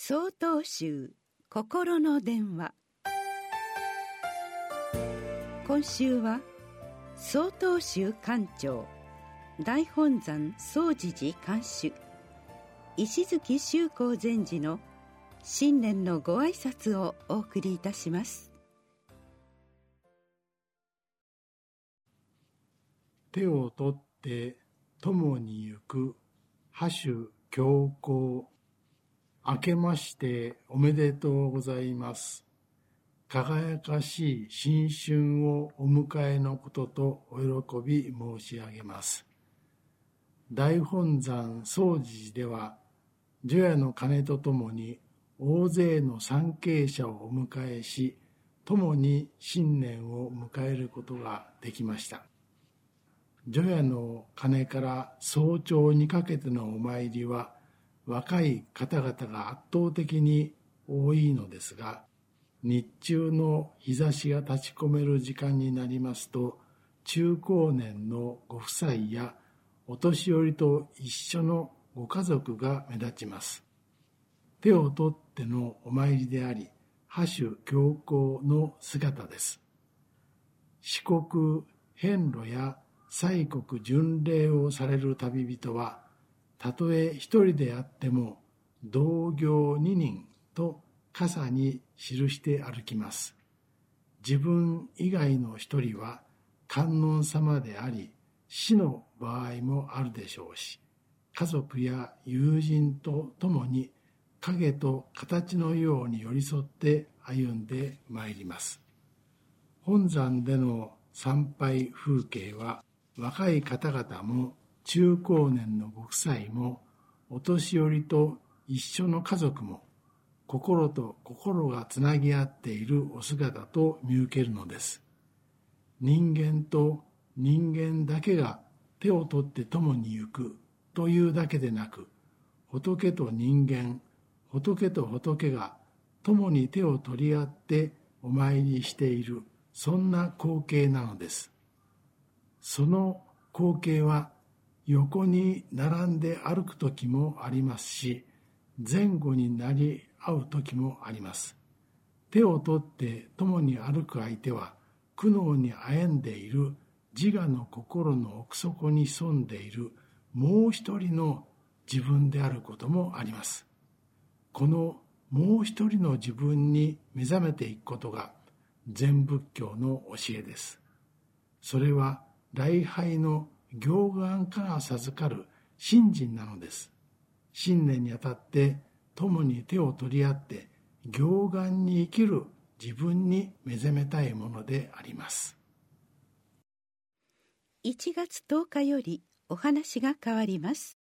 総統集心の電話。今週は総統集館長大本山総持寺監修石月修行禅師の新年のご挨拶をお送りいたします。手を取って共に行く波手強行。明けましておめでとうございます。輝かしい新春をお迎えのこととお喜び申し上げます。大本山総寺では、除夜の鐘とともに大勢の参詣者をお迎えし、共に新年を迎えることができました。除夜の鐘から早朝にかけてのお参りは、若い方々が圧倒的に多いのですが、日中の日差しが立ち込める時間になりますと、中高年のご夫妻やお年寄りと一緒のご家族が目立ちます。手を取ってのお参りであり、波手強行の姿です。四国遍路や西国巡礼をされる旅人は、たとえ一人であっても同業二人と傘に記して歩きます。自分以外の一人は観音様であり死の場合もあるでしょうし、家族や友人と共に影と形のように寄り添って歩んでまいります。本山での参拝風景は若い方々も中高年のご夫妻もお年寄りと一緒の家族も心と心がつなぎ合っているお姿と見受けるのです。人間と人間だけが手を取って共に行くというだけでなく、仏と人間、仏と仏が共に手を取り合ってお参りしている、そんな光景なのです。その光景は横に並んで歩く時もありますし、前後になり合う時もあります。手を取って共に歩く相手は、苦悩に歩んでいる自我の心の奥底に潜んでいるもう一人の自分であることもあります。このもう一人の自分に目覚めていくことが全仏教の教えです。それは礼拝の行願から授かる信心なのです。新年にあたって共に手を取り合って行願に生きる自分に目覚めたいものであります。1月10日よりお話が変わります。